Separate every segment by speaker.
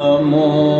Speaker 1: Amor.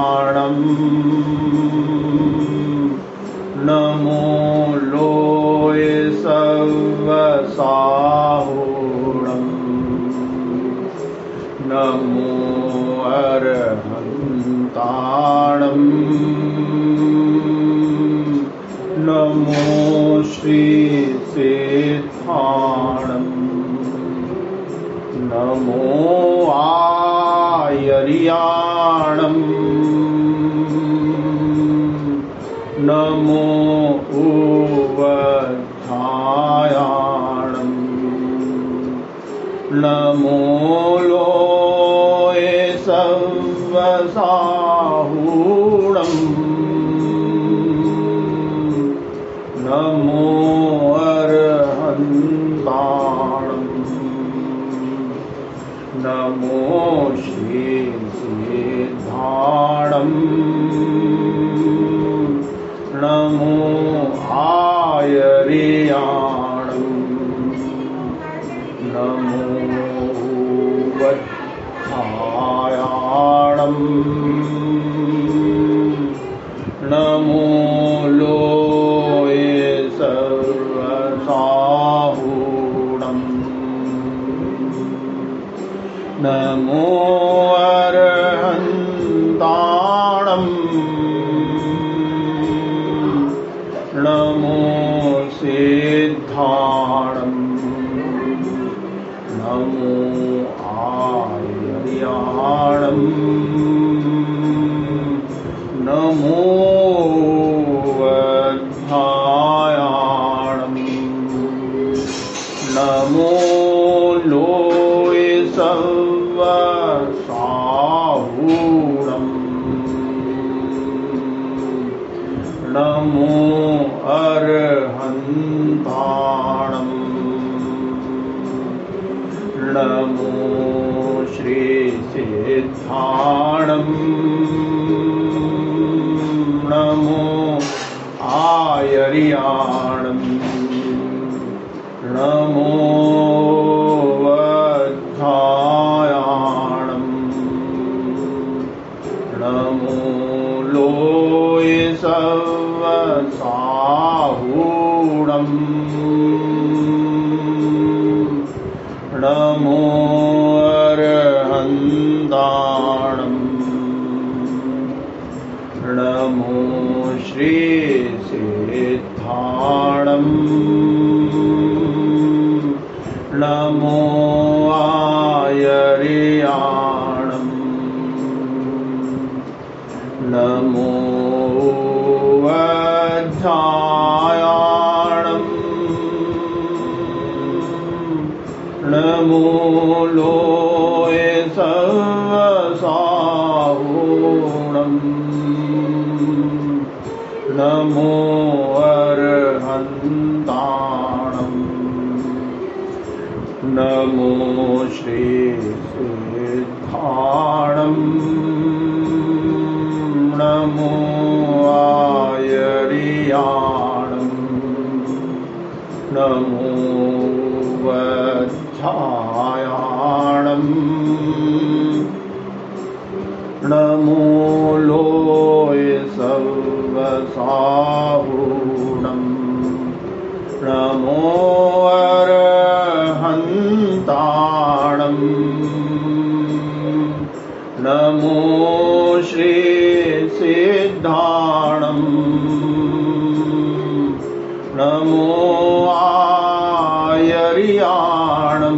Speaker 1: ऊवधायाणम् नमो लोये सर्वसाहुणम् नमो अर्हन्ताणम् नमो लोये सर्वसाहूणम् नमो अर्हन्ताणम् नमो श्रीसिद्धाणम् नमो um, uh, very नमो अध्यायाणम् नमो लोये सर्वसाहुणम् नमो अर्हन्ताणम् नमो श्री नमो वच्छा അറിയാണം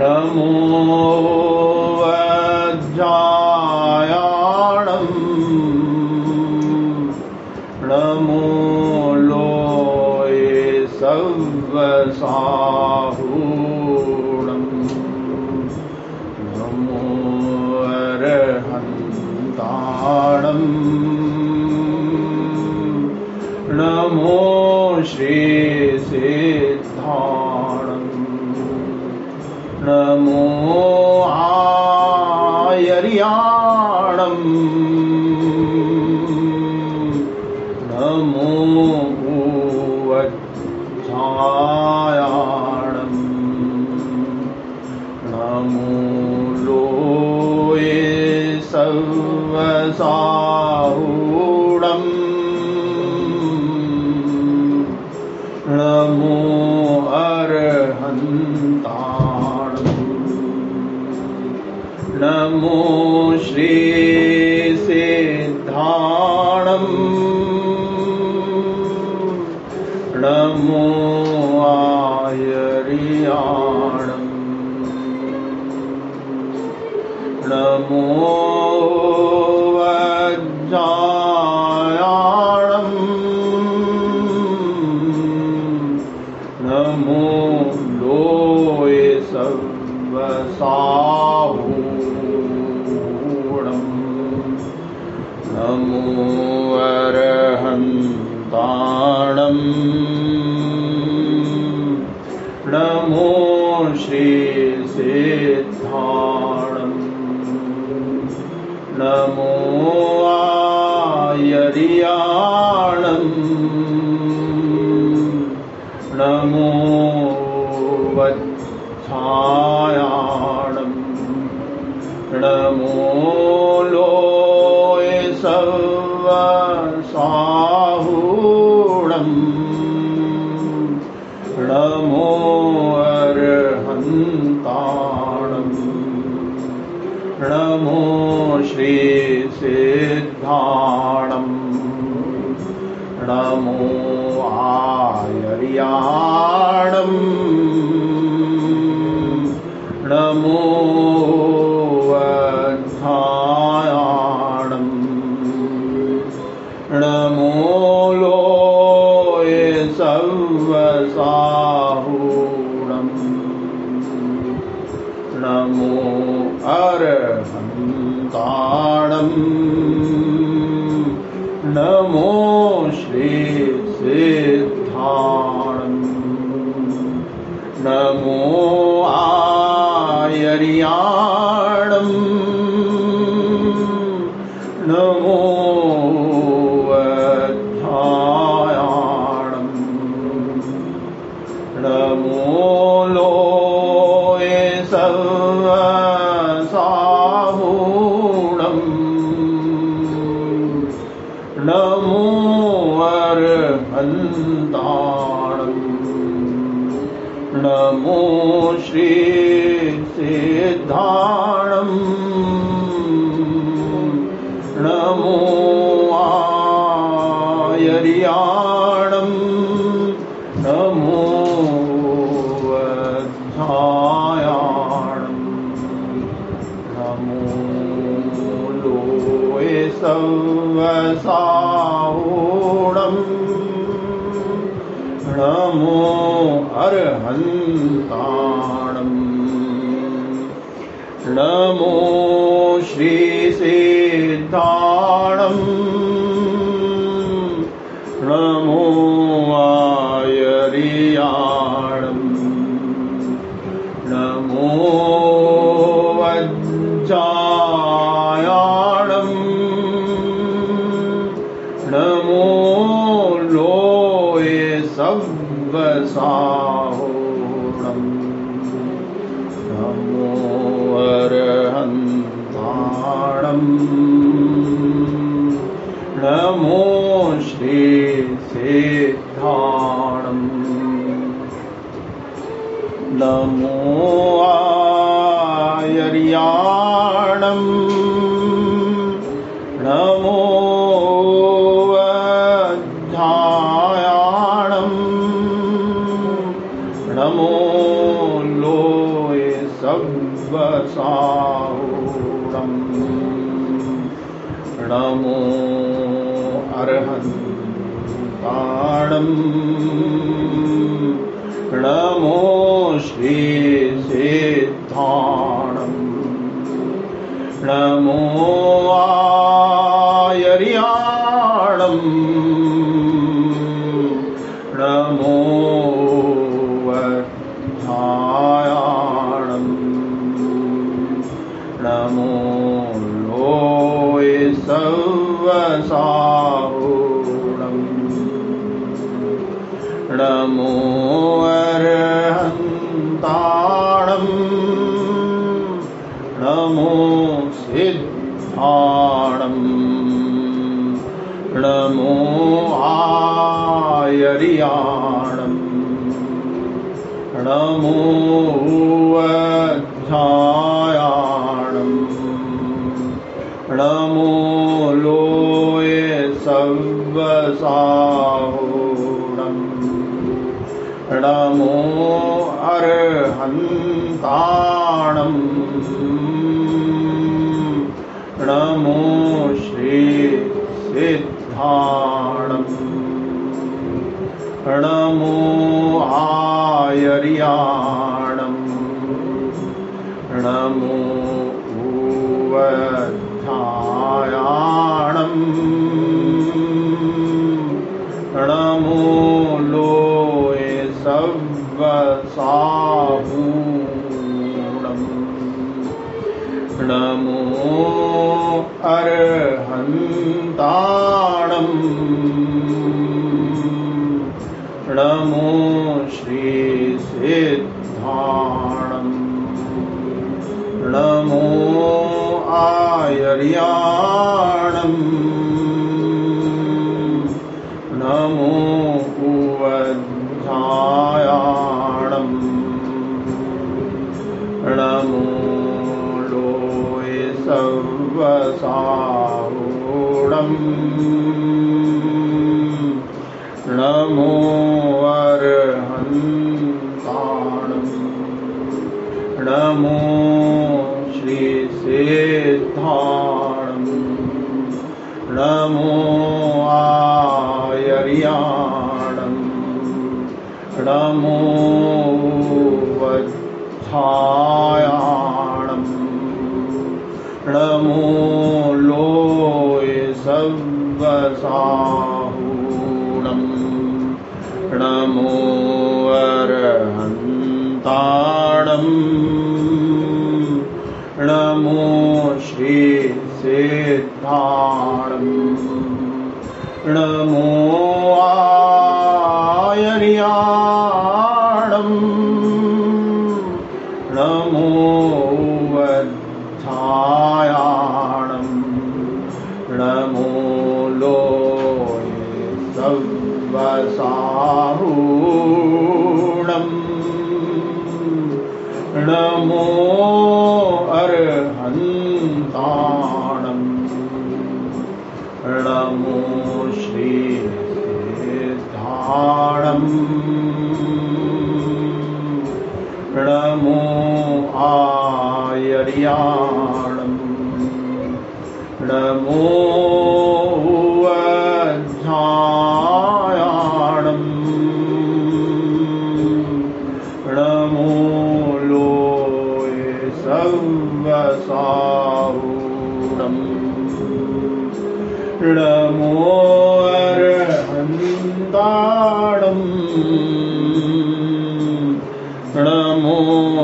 Speaker 1: نمو. ஞானம் शरणं नमो आयरियाणम् नमो नमो श्रीसिद्धाणम् नमो नमो श्रीसिद्धाणम्। नमो आयर्याणम्। नमो שווי, नमो श्री श्रीसिद्धाणम् नमो आयर्याणम् नमो वध्यायाणम् नमो लोये संवसा नमो अर्हन्ताणम् नमो श्रीसिद्धाणम् नमो नमो श्री सिद्धाणम्। नमो मो श्री अर्हन्ताणम् नमो सिद्धाणम् नमो आयर्याणम् नमो अध्यायाणम् नमो लोये सव्वसाहुणम् नमो अर्हन्ताणम् नमो श्रीसिद्धाणम् नमो आयर्याणम्। नमो उवध्यायाणम् नमो अर्हन्ताणम् नमो श्रीसिद्धाणम् नमो आयर्याणम् नमो श्री श्रीसेद्धाणं नमो आयर्याणं नमो वायाणम नमो लोय सर्वसाहूणं नमो अरहन् अर्हन्ताणम् नमो श्रीसिद्धाणम् नमो आयर्याणम्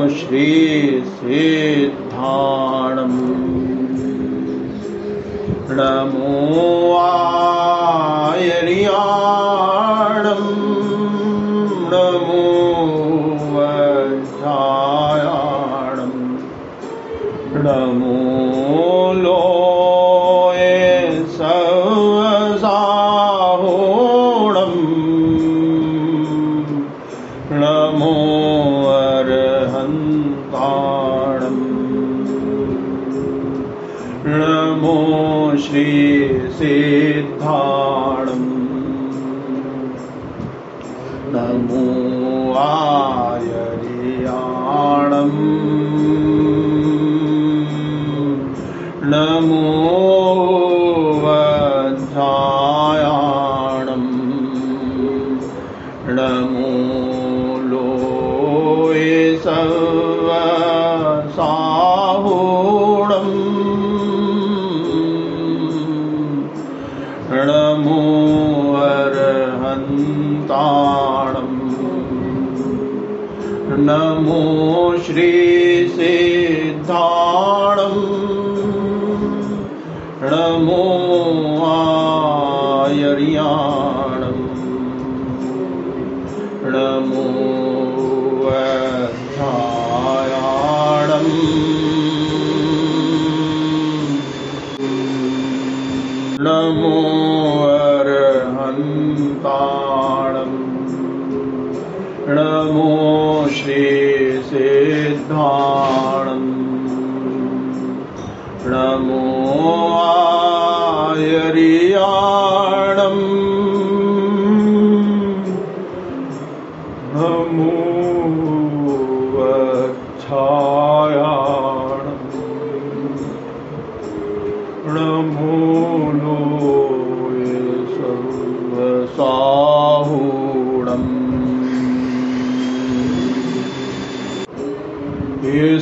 Speaker 1: श्रीसिद्धाणम् नमो नमो श्रीसिद्धाणम् नमो आयर्याणम्। नमो नमो अर्हन्ताणम् नमो श्रीसिद्धाणम् नमो आयर्याणम् नमो श्रीसिद्धाणम् नमो आयर्याणम्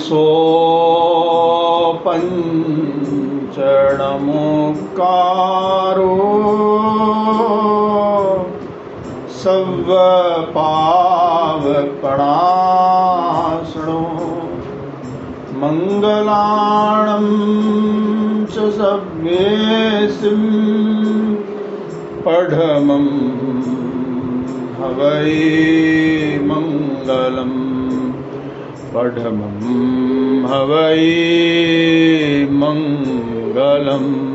Speaker 1: येषो पञ्चणमुकारो सव्वपावपणासणो मङ्गलाणं च सव्येसिं पढमं हवै मङ्गलम् पढमं हवै मङ्गलम्।